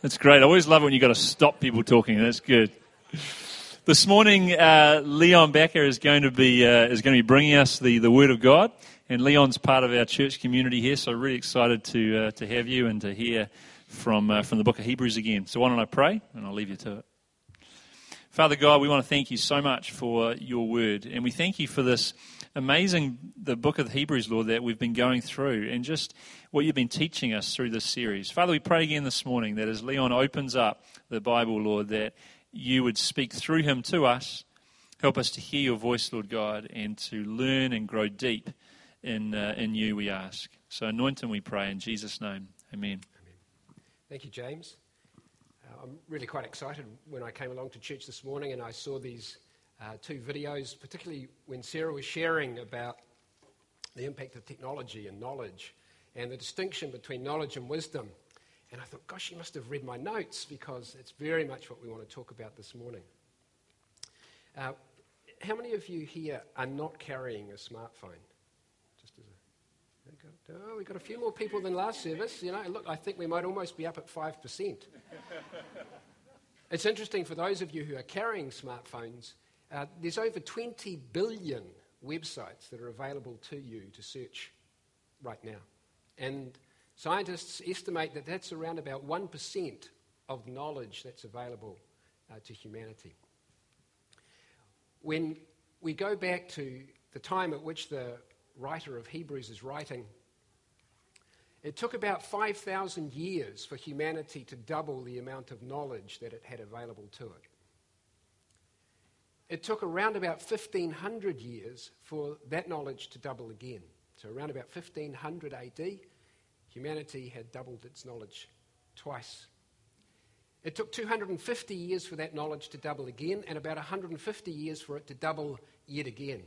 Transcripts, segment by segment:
That's great. I always love it when you've got to stop people talking. That's good. This morning, uh, Leon Bakker is going to be uh, is going to be bringing us the, the Word of God, and Leon's part of our church community here. So, really excited to uh, to have you and to hear from uh, from the Book of Hebrews again. So, why don't I pray, and I'll leave you to it. Father God, we want to thank you so much for your Word, and we thank you for this amazing the Book of Hebrews, Lord, that we've been going through, and just what you've been teaching us through this series. Father, we pray again this morning that as Leon opens up the Bible, Lord, that you would speak through him to us. Help us to hear your voice, Lord God, and to learn and grow deep in, uh, in you, we ask. So anoint him, we pray, in Jesus' name. Amen. Amen. Thank you, James. Uh, I'm really quite excited when I came along to church this morning and I saw these uh, two videos, particularly when Sarah was sharing about the impact of technology and knowledge and the distinction between knowledge and wisdom. And I thought, gosh, you must have read my notes because it's very much what we want to talk about this morning. Uh, how many of you here are not carrying a smartphone? Just as a, oh, we've got a few more people than last service. You know, look, I think we might almost be up at 5%. it's interesting for those of you who are carrying smartphones, uh, there's over 20 billion websites that are available to you to search right now. And Scientists estimate that that's around about 1% of knowledge that's available uh, to humanity. When we go back to the time at which the writer of Hebrews is writing, it took about 5,000 years for humanity to double the amount of knowledge that it had available to it. It took around about 1,500 years for that knowledge to double again. So, around about 1500 AD, Humanity had doubled its knowledge twice. It took 250 years for that knowledge to double again, and about 150 years for it to double yet again.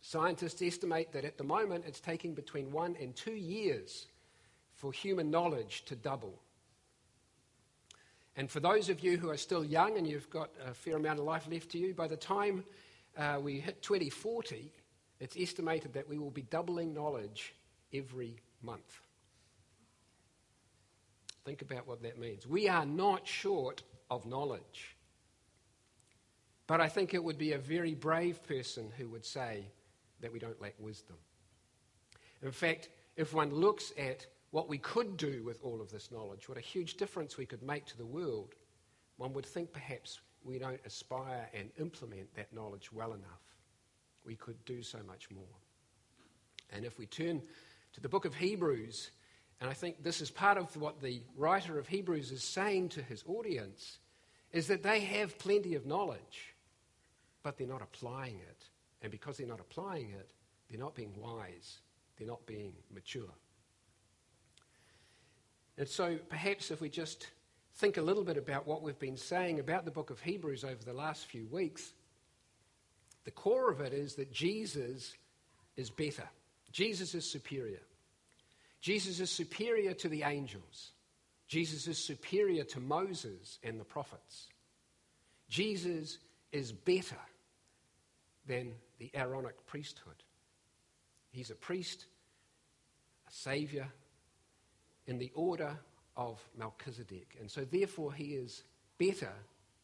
Scientists estimate that at the moment it's taking between one and two years for human knowledge to double. And for those of you who are still young and you've got a fair amount of life left to you, by the time uh, we hit 2040, it's estimated that we will be doubling knowledge every month. Think about what that means. We are not short of knowledge. But I think it would be a very brave person who would say that we don't lack wisdom. In fact, if one looks at what we could do with all of this knowledge, what a huge difference we could make to the world, one would think perhaps we don't aspire and implement that knowledge well enough. We could do so much more. And if we turn to the book of Hebrews. And I think this is part of what the writer of Hebrews is saying to his audience is that they have plenty of knowledge, but they're not applying it. And because they're not applying it, they're not being wise, they're not being mature. And so perhaps if we just think a little bit about what we've been saying about the book of Hebrews over the last few weeks, the core of it is that Jesus is better. Jesus is superior. Jesus is superior to the angels. Jesus is superior to Moses and the prophets. Jesus is better than the Aaronic priesthood. He's a priest, a savior, in the order of Melchizedek. And so, therefore, he is better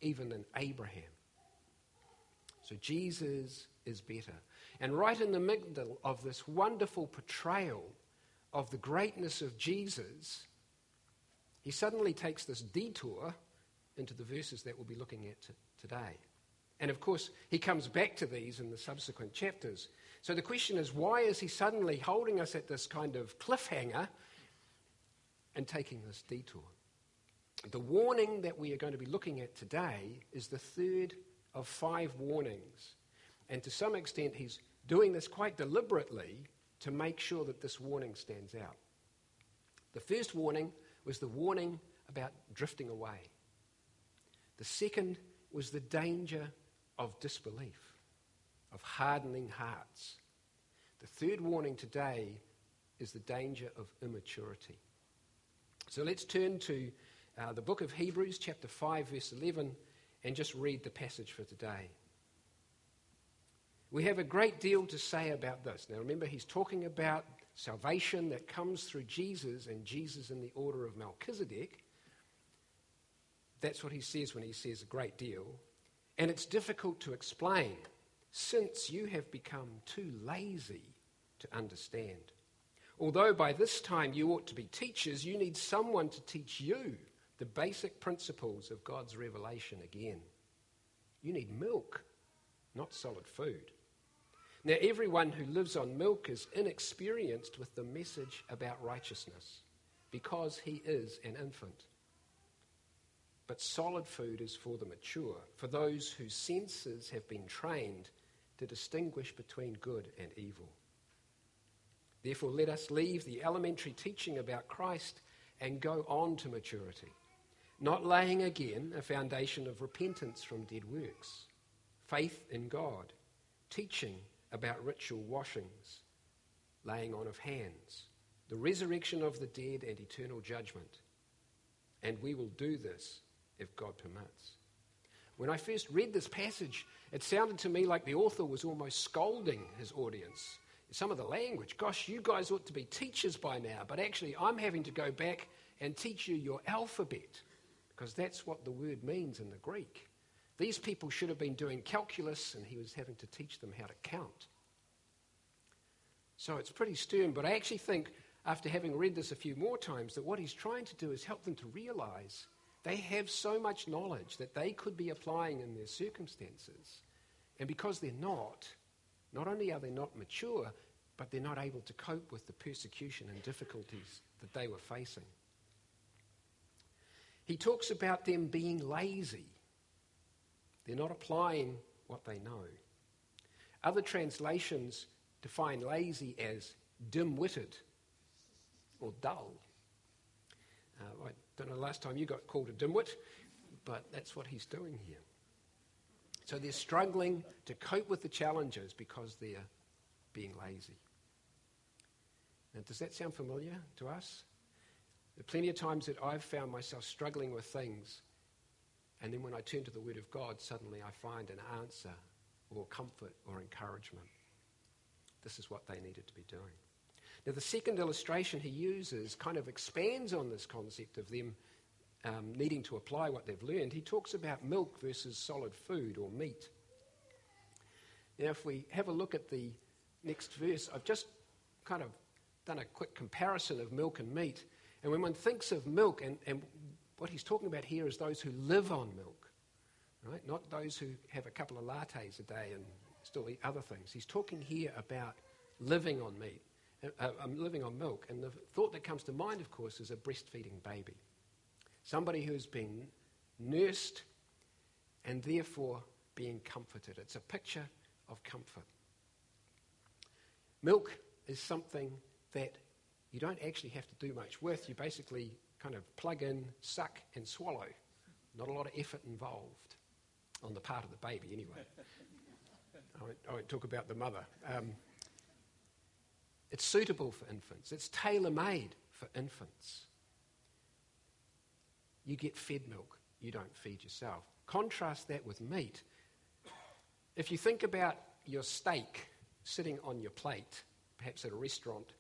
even than Abraham. So, Jesus is better. And right in the middle of this wonderful portrayal of the greatness of Jesus, he suddenly takes this detour into the verses that we'll be looking at t- today. And of course, he comes back to these in the subsequent chapters. So the question is why is he suddenly holding us at this kind of cliffhanger and taking this detour? The warning that we are going to be looking at today is the third of five warnings. And to some extent, he's doing this quite deliberately to make sure that this warning stands out. The first warning was the warning about drifting away. The second was the danger of disbelief, of hardening hearts. The third warning today is the danger of immaturity. So let's turn to uh, the book of Hebrews, chapter 5, verse 11, and just read the passage for today. We have a great deal to say about this. Now, remember, he's talking about salvation that comes through Jesus and Jesus in the order of Melchizedek. That's what he says when he says a great deal. And it's difficult to explain since you have become too lazy to understand. Although by this time you ought to be teachers, you need someone to teach you the basic principles of God's revelation again. You need milk, not solid food. Now, everyone who lives on milk is inexperienced with the message about righteousness because he is an infant. But solid food is for the mature, for those whose senses have been trained to distinguish between good and evil. Therefore, let us leave the elementary teaching about Christ and go on to maturity, not laying again a foundation of repentance from dead works, faith in God, teaching about ritual washings, laying on of hands, the resurrection of the dead, and eternal judgment. And we will do this if God permits. When I first read this passage, it sounded to me like the author was almost scolding his audience. Some of the language, gosh, you guys ought to be teachers by now, but actually, I'm having to go back and teach you your alphabet, because that's what the word means in the Greek. These people should have been doing calculus, and he was having to teach them how to count. So it's pretty stern, but I actually think, after having read this a few more times, that what he's trying to do is help them to realize they have so much knowledge that they could be applying in their circumstances. And because they're not, not only are they not mature, but they're not able to cope with the persecution and difficulties that they were facing. He talks about them being lazy. They're not applying what they know. Other translations define lazy as dim witted or dull. Uh, I don't know the last time you got called a dimwit, but that's what he's doing here. So they're struggling to cope with the challenges because they're being lazy. Now, does that sound familiar to us? There are plenty of times that I've found myself struggling with things, and then when I turn to the Word of God, suddenly I find an answer or comfort or encouragement. This is what they needed to be doing. Now, the second illustration he uses kind of expands on this concept of them um, needing to apply what they've learned. He talks about milk versus solid food or meat. Now, if we have a look at the next verse, I've just kind of done a quick comparison of milk and meat. And when one thinks of milk, and, and what he's talking about here is those who live on milk, right? Not those who have a couple of lattes a day and still eat other things. He's talking here about living on meat. Uh, I'm living on milk. And the thought that comes to mind, of course, is a breastfeeding baby. Somebody who's been nursed and therefore being comforted. It's a picture of comfort. Milk is something that you don't actually have to do much with. You basically kind of plug in, suck, and swallow. Not a lot of effort involved on the part of the baby, anyway. I, won't, I won't talk about the mother. Um, it's suitable for infants, it's tailor made for infants. You get fed milk, you don't feed yourself. Contrast that with meat. If you think about your steak sitting on your plate, perhaps at a restaurant,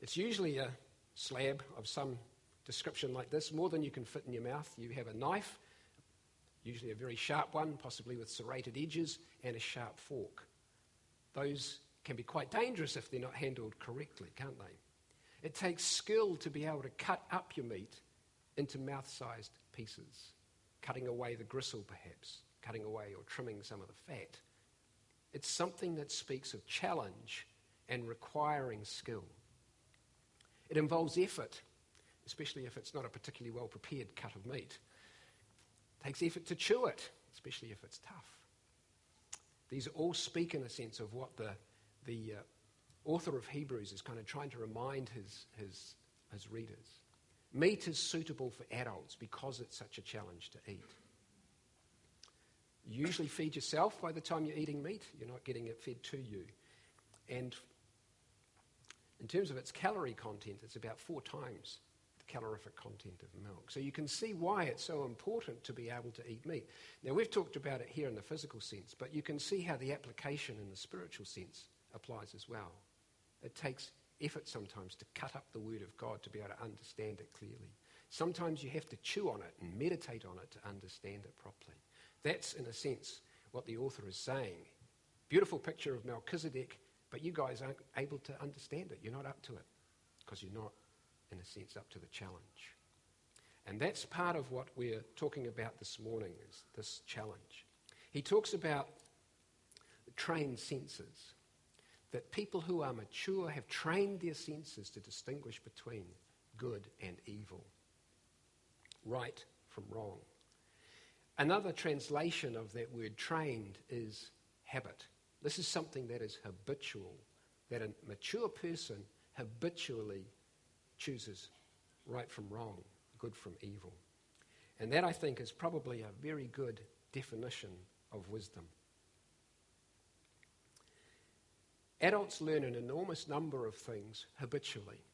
it's usually a slab of some description like this, more than you can fit in your mouth. You have a knife, usually a very sharp one, possibly with serrated edges, and a sharp fork. Those can be quite dangerous if they're not handled correctly, can't they? It takes skill to be able to cut up your meat into mouth sized pieces, cutting away the gristle perhaps, cutting away or trimming some of the fat. It's something that speaks of challenge and requiring skill. It involves effort, especially if it's not a particularly well prepared cut of meat. It takes effort to chew it, especially if it's tough. These all speak, in a sense, of what the the uh, author of Hebrews is kind of trying to remind his, his, his readers. Meat is suitable for adults because it's such a challenge to eat. You usually feed yourself by the time you're eating meat, you're not getting it fed to you. And in terms of its calorie content, it's about four times the calorific content of milk. So you can see why it's so important to be able to eat meat. Now, we've talked about it here in the physical sense, but you can see how the application in the spiritual sense applies as well. It takes effort sometimes to cut up the Word of God to be able to understand it clearly. Sometimes you have to chew on it and meditate on it to understand it properly. That's, in a sense, what the author is saying. Beautiful picture of Melchizedek, but you guys aren't able to understand it. You're not up to it because you're not, in a sense, up to the challenge. And that's part of what we're talking about this morning, is this challenge. He talks about trained senses, that people who are mature have trained their senses to distinguish between good and evil right from wrong. Another translation of that word trained is habit. This is something that is habitual, that a mature person habitually chooses right from wrong, good from evil. And that, I think, is probably a very good definition of wisdom. Adults learn an enormous number of things habitually.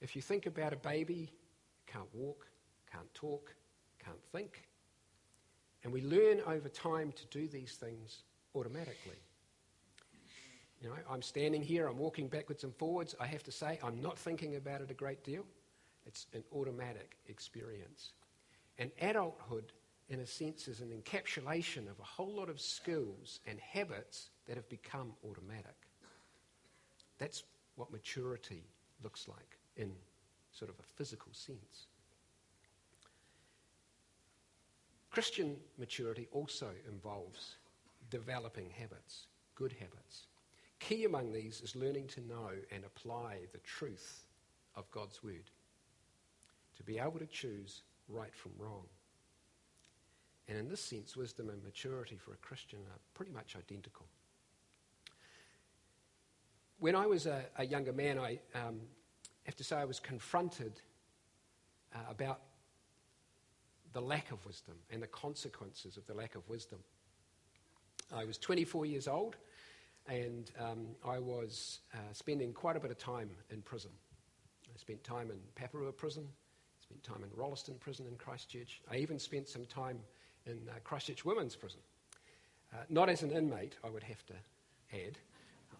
If you think about a baby, can't walk, can't talk, can't think. And we learn over time to do these things automatically. You know, I'm standing here, I'm walking backwards and forwards. I have to say, I'm not thinking about it a great deal. It's an automatic experience. And adulthood, in a sense, is an encapsulation of a whole lot of skills and habits that have become automatic. That's what maturity looks like in sort of a physical sense. Christian maturity also involves developing habits, good habits. Key among these is learning to know and apply the truth of God's Word, to be able to choose right from wrong. And in this sense, wisdom and maturity for a Christian are pretty much identical. When I was a, a younger man, I um, have to say I was confronted uh, about the lack of wisdom and the consequences of the lack of wisdom. I was 24 years old and um, I was uh, spending quite a bit of time in prison. I spent time in Paparua prison, spent time in Rolleston prison in Christchurch. I even spent some time in uh, Christchurch Women's Prison. Uh, not as an inmate, I would have to add.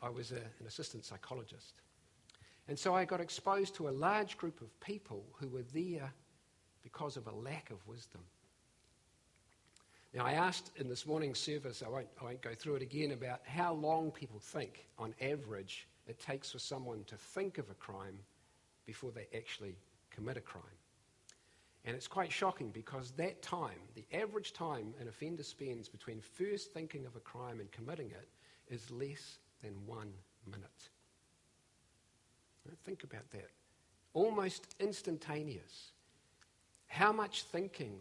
I was a, an assistant psychologist. And so I got exposed to a large group of people who were there because of a lack of wisdom. Now, I asked in this morning's service, I won't, I won't go through it again, about how long people think, on average, it takes for someone to think of a crime before they actually commit a crime. And it's quite shocking because that time, the average time an offender spends between first thinking of a crime and committing it, is less than one minute. Now, think about that. Almost instantaneous. How much thinking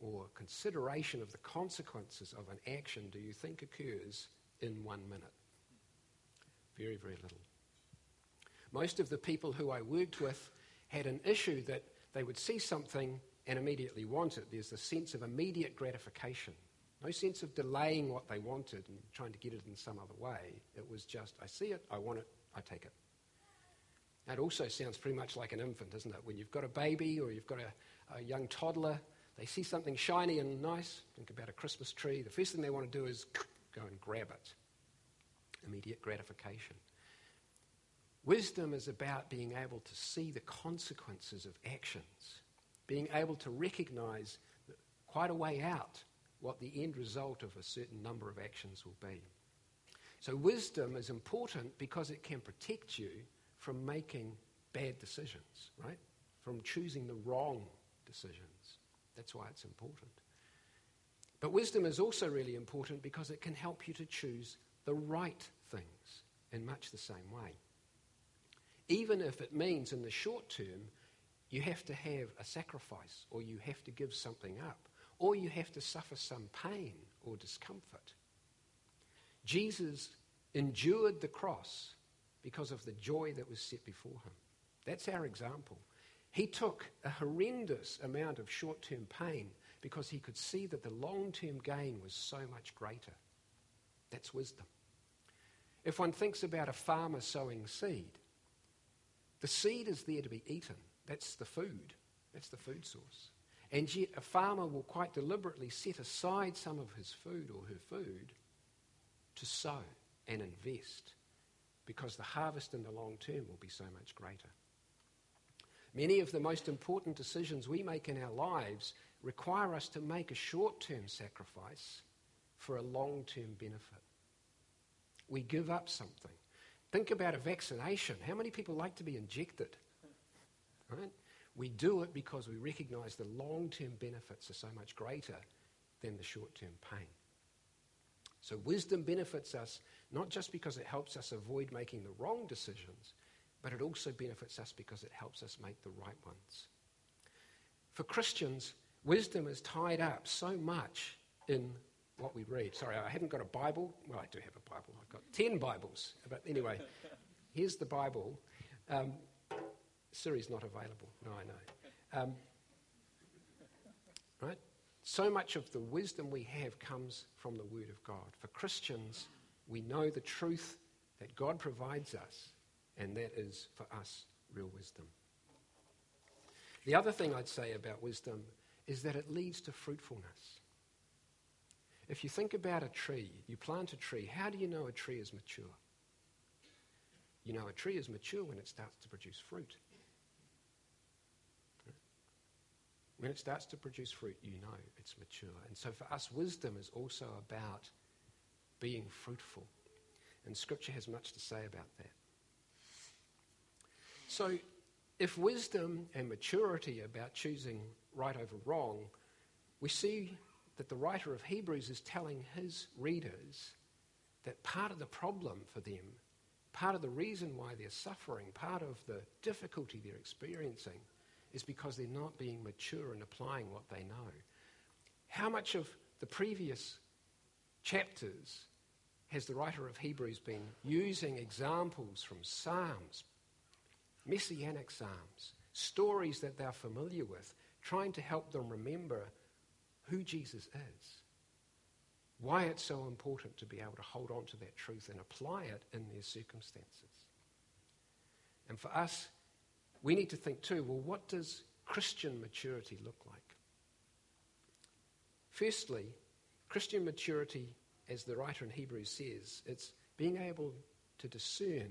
or consideration of the consequences of an action do you think occurs in one minute? Very, very little. Most of the people who I worked with had an issue that they would see something and immediately want it. There's a sense of immediate gratification. No sense of delaying what they wanted and trying to get it in some other way. It was just, I see it, I want it, I take it. That also sounds pretty much like an infant, doesn't it? When you've got a baby or you've got a, a young toddler, they see something shiny and nice, think about a Christmas tree, the first thing they want to do is go and grab it. Immediate gratification. Wisdom is about being able to see the consequences of actions, being able to recognize quite a way out what the end result of a certain number of actions will be. So, wisdom is important because it can protect you from making bad decisions, right? From choosing the wrong decisions. That's why it's important. But wisdom is also really important because it can help you to choose the right things in much the same way. Even if it means in the short term you have to have a sacrifice or you have to give something up or you have to suffer some pain or discomfort. Jesus endured the cross because of the joy that was set before him. That's our example. He took a horrendous amount of short term pain because he could see that the long term gain was so much greater. That's wisdom. If one thinks about a farmer sowing seed, the seed is there to be eaten. That's the food. That's the food source. And yet, a farmer will quite deliberately set aside some of his food or her food to sow and invest because the harvest in the long term will be so much greater. Many of the most important decisions we make in our lives require us to make a short term sacrifice for a long term benefit. We give up something. Think about a vaccination. How many people like to be injected? Right? We do it because we recognize the long term benefits are so much greater than the short term pain. So, wisdom benefits us not just because it helps us avoid making the wrong decisions, but it also benefits us because it helps us make the right ones. For Christians, wisdom is tied up so much in what we read. Sorry, I haven't got a Bible. Well, I do have a Bible. I've got 10 Bibles. But anyway, here's the Bible. Um, Siri's not available. No, I know. Um, right? So much of the wisdom we have comes from the Word of God. For Christians, we know the truth that God provides us, and that is for us real wisdom. The other thing I'd say about wisdom is that it leads to fruitfulness. If you think about a tree, you plant a tree, how do you know a tree is mature? You know a tree is mature when it starts to produce fruit. When it starts to produce fruit, you know it's mature. And so for us, wisdom is also about being fruitful. And Scripture has much to say about that. So, if wisdom and maturity about choosing right over wrong, we see that the writer of Hebrews is telling his readers that part of the problem for them, part of the reason why they're suffering, part of the difficulty they're experiencing, is because they're not being mature and applying what they know. How much of the previous chapters has the writer of Hebrews been using examples from Psalms, messianic Psalms, stories that they're familiar with, trying to help them remember who Jesus is? Why it's so important to be able to hold on to that truth and apply it in their circumstances. And for us, we need to think too well, what does Christian maturity look like? Firstly, Christian maturity, as the writer in Hebrews says, it's being able to discern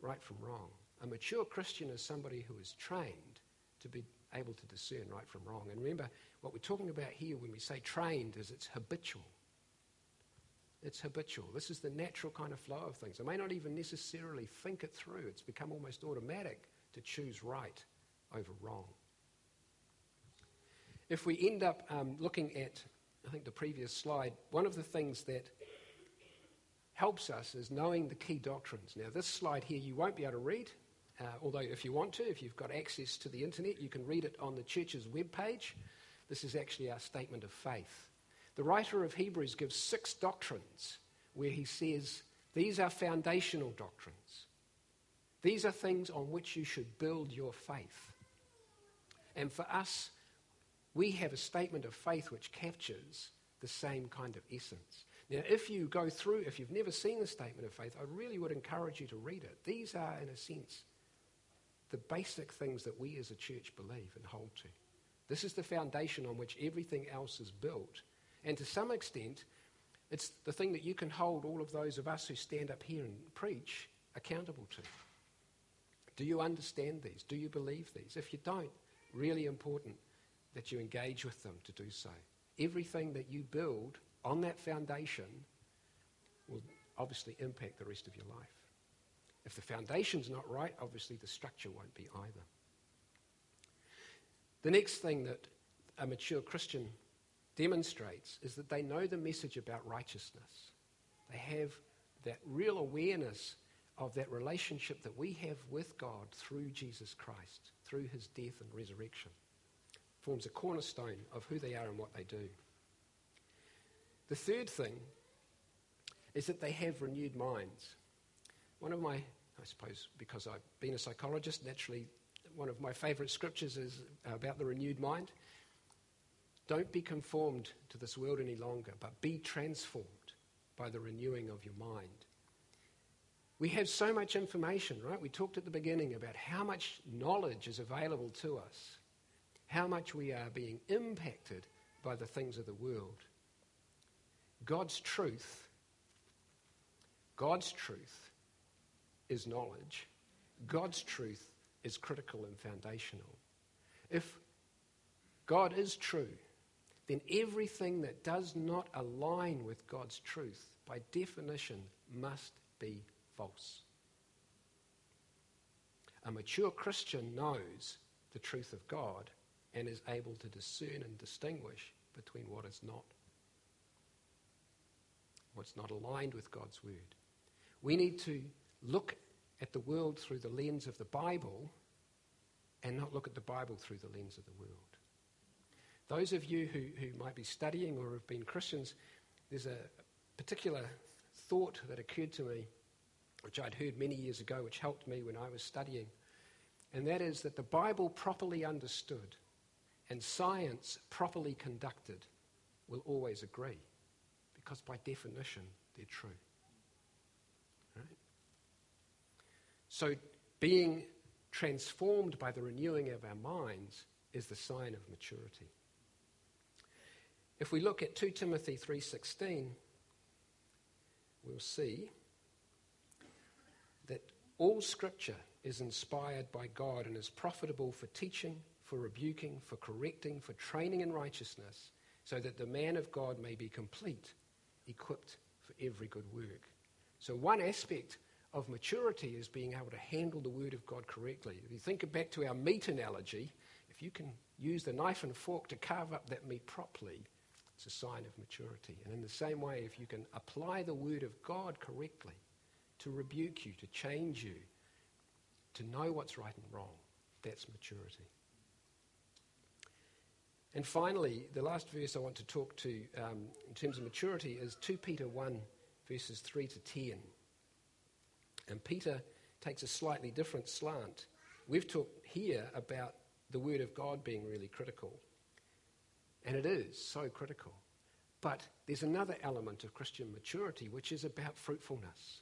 right from wrong. A mature Christian is somebody who is trained to be able to discern right from wrong. And remember, what we're talking about here when we say trained is it's habitual. It's habitual. This is the natural kind of flow of things. I may not even necessarily think it through, it's become almost automatic to choose right over wrong. If we end up um, looking at, I think, the previous slide, one of the things that helps us is knowing the key doctrines. Now, this slide here you won't be able to read, uh, although if you want to, if you've got access to the internet, you can read it on the church's webpage. This is actually our statement of faith. The writer of Hebrews gives six doctrines where he says these are foundational doctrines. These are things on which you should build your faith. And for us, we have a statement of faith which captures the same kind of essence. Now, if you go through, if you've never seen the statement of faith, I really would encourage you to read it. These are, in a sense, the basic things that we as a church believe and hold to. This is the foundation on which everything else is built. And to some extent, it's the thing that you can hold all of those of us who stand up here and preach accountable to. Do you understand these? Do you believe these? If you don't, really important that you engage with them to do so. Everything that you build on that foundation will obviously impact the rest of your life. If the foundation's not right, obviously the structure won't be either. The next thing that a mature Christian demonstrates is that they know the message about righteousness. They have that real awareness of that relationship that we have with God through Jesus Christ, through his death and resurrection. Forms a cornerstone of who they are and what they do. The third thing is that they have renewed minds. One of my, I suppose, because I've been a psychologist, naturally, one of my favourite scriptures is about the renewed mind. Don't be conformed to this world any longer, but be transformed by the renewing of your mind. We have so much information, right? We talked at the beginning about how much knowledge is available to us, how much we are being impacted by the things of the world. God's truth, God's truth is knowledge. God's truth is critical and foundational. If God is true, then everything that does not align with God's truth, by definition, must be false. A mature Christian knows the truth of God and is able to discern and distinguish between what is not, what's not aligned with God's word. We need to look at the world through the lens of the Bible and not look at the Bible through the lens of the world. Those of you who, who might be studying or have been Christians, there's a particular thought that occurred to me, which I'd heard many years ago, which helped me when I was studying. And that is that the Bible properly understood and science properly conducted will always agree, because by definition, they're true. Right? So, being transformed by the renewing of our minds is the sign of maturity. If we look at 2 Timothy 3:16, we'll see all scripture is inspired by God and is profitable for teaching, for rebuking, for correcting, for training in righteousness, so that the man of God may be complete, equipped for every good work. So one aspect of maturity is being able to handle the Word of God correctly. If you think back to our meat analogy, if you can use the knife and fork to carve up that meat properly, it's a sign of maturity. And in the same way, if you can apply the Word of God correctly to rebuke you, to change you, to know what's right and wrong, that's maturity. And finally, the last verse I want to talk to um, in terms of maturity is 2 Peter 1, verses 3 to 10. And Peter takes a slightly different slant. We've talked here about the Word of God being really critical. And it is so critical. But there's another element of Christian maturity, which is about fruitfulness.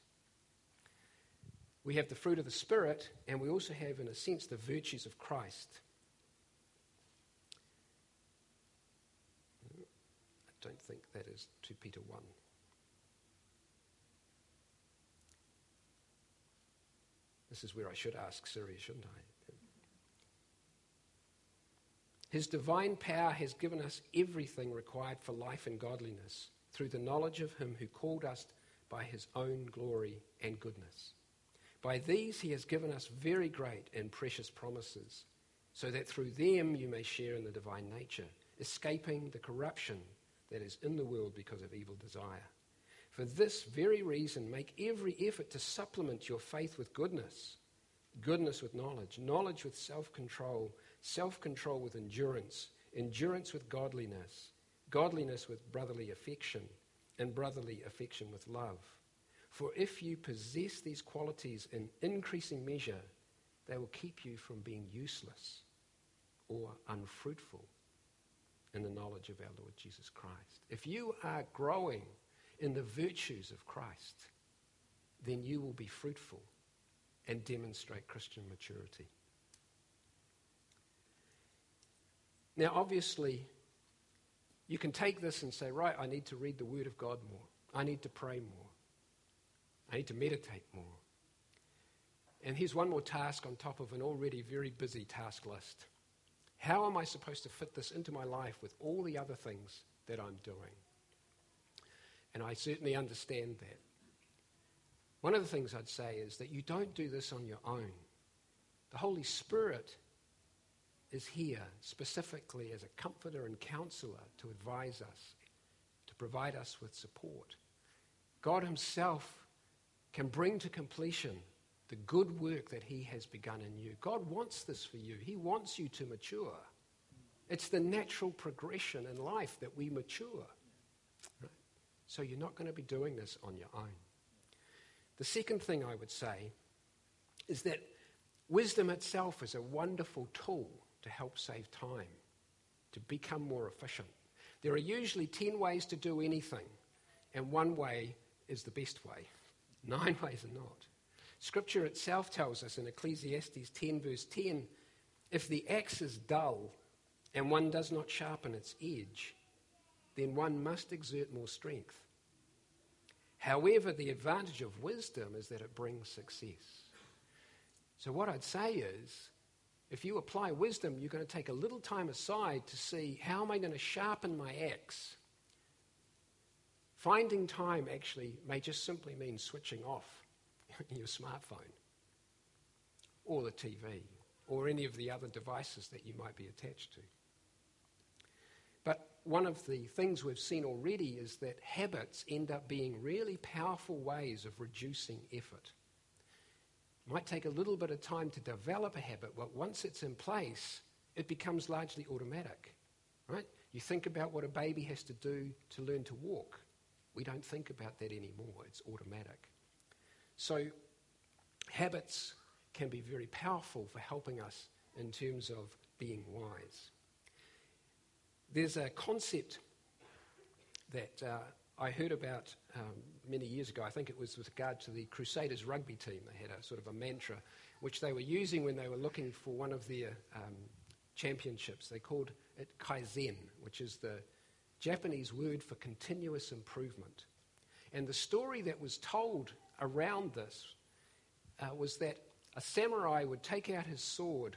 We have the fruit of the Spirit, and we also have, in a sense, the virtues of Christ. I don't think that is 2 Peter 1. This is where I should ask Siri, shouldn't I? His divine power has given us everything required for life and godliness through the knowledge of Him who called us by His own glory and goodness. By these He has given us very great and precious promises, so that through them you may share in the divine nature, escaping the corruption that is in the world because of evil desire. For this very reason, make every effort to supplement your faith with goodness, goodness with knowledge, knowledge with self control, self control with endurance, endurance with godliness, godliness with brotherly affection, and brotherly affection with love. For if you possess these qualities in increasing measure, they will keep you from being useless or unfruitful in the knowledge of our Lord Jesus Christ. If you are growing in the virtues of Christ, then you will be fruitful and demonstrate Christian maturity. Now, obviously, you can take this and say, right, I need to read the Word of God more. I need to pray more. I need to meditate more. And here's one more task on top of an already very busy task list. How am I supposed to fit this into my life with all the other things that I'm doing? And I certainly understand that. One of the things I'd say is that you don't do this on your own. The Holy Spirit is here specifically as a comforter and counselor to advise us, to provide us with support. God Himself can bring to completion the good work that He has begun in you. God wants this for you, He wants you to mature. It's the natural progression in life that we mature. Right? So you're not going to be doing this on your own. The second thing I would say is that wisdom itself is a wonderful tool to help save time, to become more efficient. There are usually 10 ways to do anything, and one way is the best way. Nine ways are not. Scripture itself tells us in Ecclesiastes 10, verse 10 if the axe is dull and one does not sharpen its edge, then one must exert more strength. However, the advantage of wisdom is that it brings success. So, what I'd say is if you apply wisdom, you're going to take a little time aside to see how am I going to sharpen my axe? Finding time actually may just simply mean switching off your smartphone or the TV or any of the other devices that you might be attached to. But one of the things we've seen already is that habits end up being really powerful ways of reducing effort. It might take a little bit of time to develop a habit, but once it's in place, it becomes largely automatic. Right? You think about what a baby has to do to learn to walk. We don't think about that anymore. It's automatic. So habits can be very powerful for helping us in terms of being wise. There's a concept that uh, I heard about um, many years ago. I think it was with regard to the Crusaders rugby team. They had a sort of a mantra which they were using when they were looking for one of their um, championships. They called it Kaizen, which is the Japanese word for continuous improvement. And the story that was told around this uh, was that a samurai would take out his sword,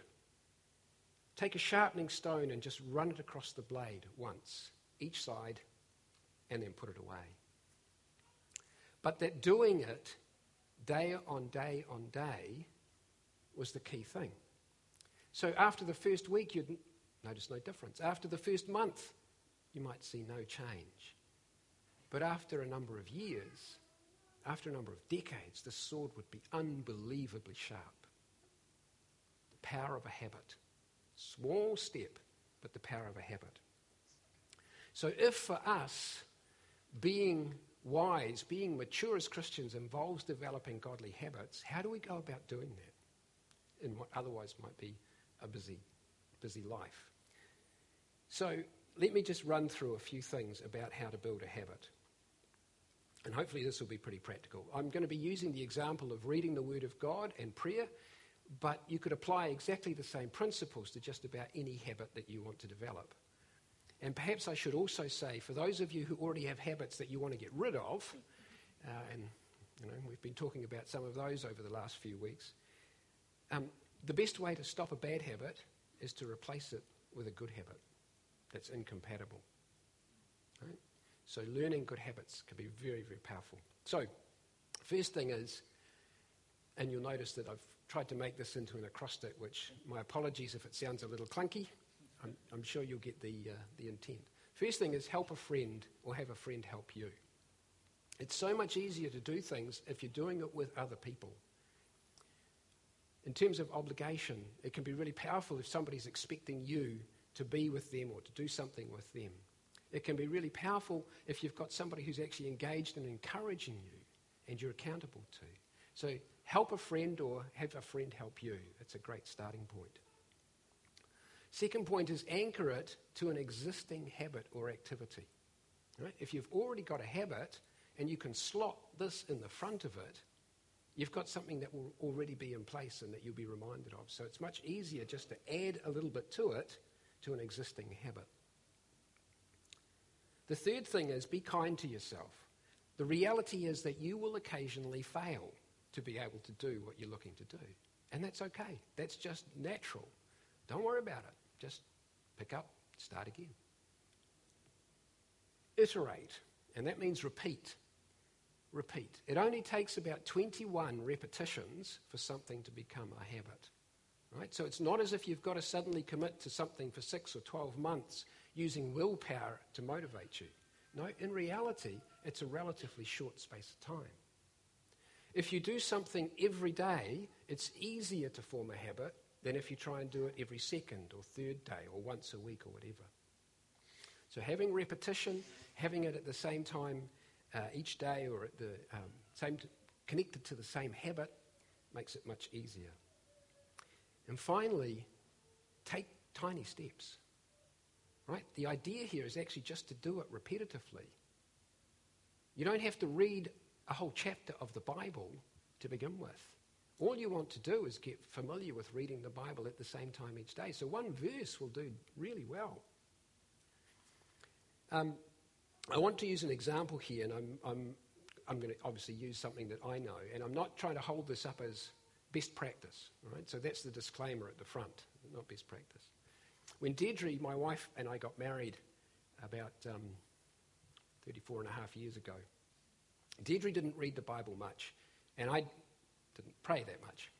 take a sharpening stone, and just run it across the blade once, each side, and then put it away. But that doing it day on day on day was the key thing. So after the first week, you'd notice no difference. After the first month, you might see no change. But after a number of years, after a number of decades, the sword would be unbelievably sharp. The power of a habit. Small step, but the power of a habit. So, if for us, being wise, being mature as Christians involves developing godly habits, how do we go about doing that in what otherwise might be a busy, busy life? So, let me just run through a few things about how to build a habit. And hopefully, this will be pretty practical. I'm going to be using the example of reading the Word of God and prayer, but you could apply exactly the same principles to just about any habit that you want to develop. And perhaps I should also say, for those of you who already have habits that you want to get rid of, uh, and you know, we've been talking about some of those over the last few weeks, um, the best way to stop a bad habit is to replace it with a good habit that's incompatible. Right? So, learning good habits can be very, very powerful. So, first thing is, and you'll notice that I've tried to make this into an acrostic, which my apologies if it sounds a little clunky. I'm, I'm sure you'll get the, uh, the intent. First thing is help a friend or have a friend help you. It's so much easier to do things if you're doing it with other people. In terms of obligation, it can be really powerful if somebody's expecting you to be with them or to do something with them. It can be really powerful if you've got somebody who's actually engaged in encouraging you and you're accountable to. So help a friend or have a friend help you. It's a great starting point. Second point is anchor it to an existing habit or activity. Right? If you've already got a habit and you can slot this in the front of it, you've got something that will already be in place and that you'll be reminded of. So it's much easier just to add a little bit to it to an existing habit. The third thing is be kind to yourself. The reality is that you will occasionally fail to be able to do what you're looking to do. And that's okay. That's just natural. Don't worry about it. Just pick up, start again. Iterate, and that means repeat. Repeat. It only takes about 21 repetitions for something to become a habit. Right? So it's not as if you've got to suddenly commit to something for six or 12 months using willpower to motivate you. No, in reality, it's a relatively short space of time. If you do something every day, it's easier to form a habit than if you try and do it every second or third day or once a week or whatever. So having repetition, having it at the same time uh, each day or at the um, same t- connected to the same habit makes it much easier. And finally, take tiny steps. Right? The idea here is actually just to do it repetitively. You don't have to read a whole chapter of the Bible to begin with. All you want to do is get familiar with reading the Bible at the same time each day. So one verse will do really well. Um, I want to use an example here, and I'm, I'm, I'm going to obviously use something that I know. And I'm not trying to hold this up as best practice, right? So that's the disclaimer at the front, not best practice. When Deirdre, my wife, and I got married about um, 34 and a half years ago, Deirdre didn't read the Bible much, and I didn't pray that much.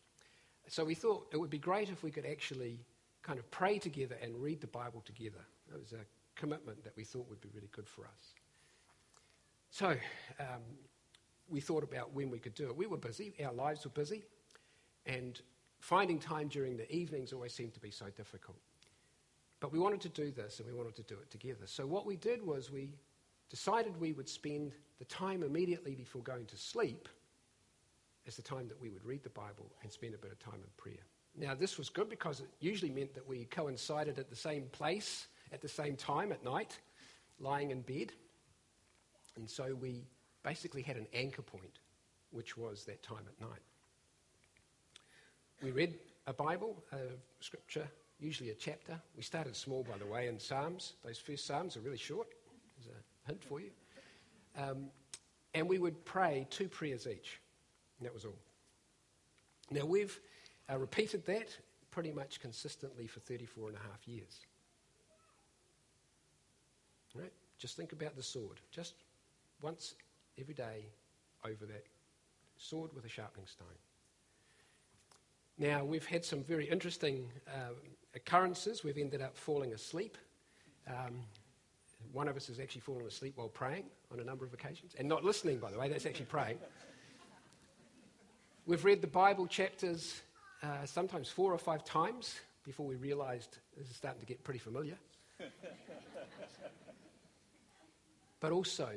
So we thought it would be great if we could actually kind of pray together and read the Bible together. It was a commitment that we thought would be really good for us. So um, we thought about when we could do it. We were busy, our lives were busy, and finding time during the evenings always seemed to be so difficult. But we wanted to do this and we wanted to do it together. So what we did was we decided we would spend the time immediately before going to sleep as the time that we would read the Bible and spend a bit of time in prayer. Now, this was good because it usually meant that we coincided at the same place at the same time at night, lying in bed. And so we basically had an anchor point, which was that time at night. We read a Bible, a scripture, usually a chapter. We started small, by the way, in Psalms. Those first Psalms are really short. There's a hint for you. Um, and we would pray two prayers each. And that was all. Now, we've uh, repeated that pretty much consistently for 34 and a half years. Right? Just think about the sword. Just once every day over that sword with a sharpening stone. Now, we've had some very interesting uh, occurrences. We've ended up falling asleep. Um, one of us has actually fallen asleep while praying on a number of occasions. And not listening, by the way, that's actually praying. We've read the Bible chapters uh, sometimes four or five times before we realized this is starting to get pretty familiar. but also,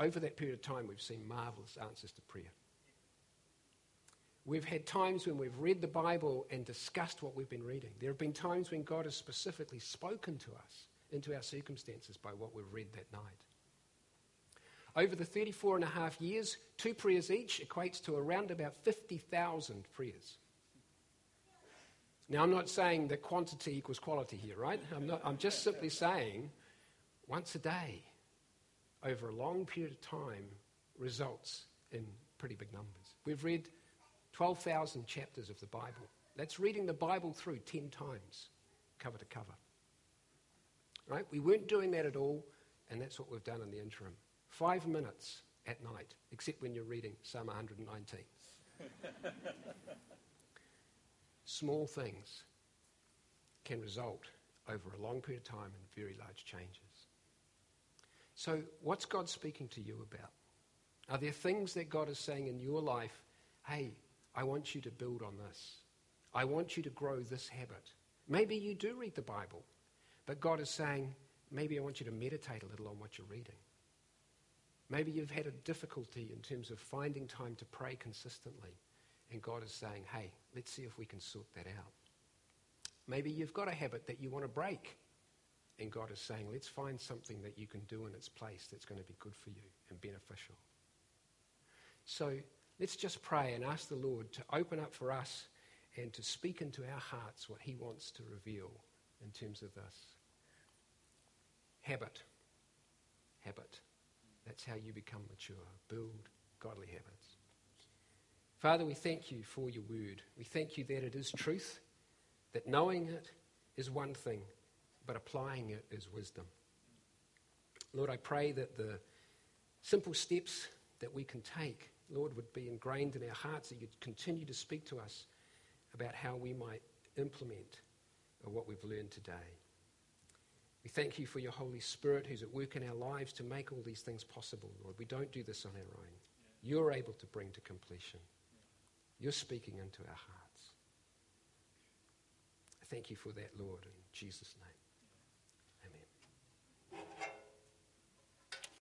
over that period of time, we've seen marvelous answers to prayer. We've had times when we've read the Bible and discussed what we've been reading. There have been times when God has specifically spoken to us into our circumstances by what we've read that night. Over the 34 and a half years, two prayers each equates to around about 50,000 prayers. Now, I'm not saying that quantity equals quality here, right? I'm, not, I'm just simply saying once a day over a long period of time results in pretty big numbers. We've read 12,000 chapters of the Bible. That's reading the Bible through 10 times, cover to cover. Right? We weren't doing that at all, and that's what we've done in the interim. Five minutes at night, except when you're reading Psalm 119. Small things can result over a long period of time in very large changes. So, what's God speaking to you about? Are there things that God is saying in your life, hey, I want you to build on this? I want you to grow this habit. Maybe you do read the Bible, but God is saying, maybe I want you to meditate a little on what you're reading. Maybe you've had a difficulty in terms of finding time to pray consistently, and God is saying, hey, let's see if we can sort that out. Maybe you've got a habit that you want to break, and God is saying, let's find something that you can do in its place that's going to be good for you and beneficial. So let's just pray and ask the Lord to open up for us and to speak into our hearts what He wants to reveal in terms of this. Habit. Habit. That's how you become mature. Build godly habits. Father, we thank you for your word. We thank you that it is truth, that knowing it is one thing, but applying it is wisdom. Lord, I pray that the simple steps that we can take, Lord, would be ingrained in our hearts, that you'd continue to speak to us about how we might implement uh, what we've learned today. We thank you for your Holy Spirit who's at work in our lives to make all these things possible, Lord. We don't do this on our own. You're able to bring to completion. You're speaking into our hearts. I thank you for that, Lord, in Jesus' name.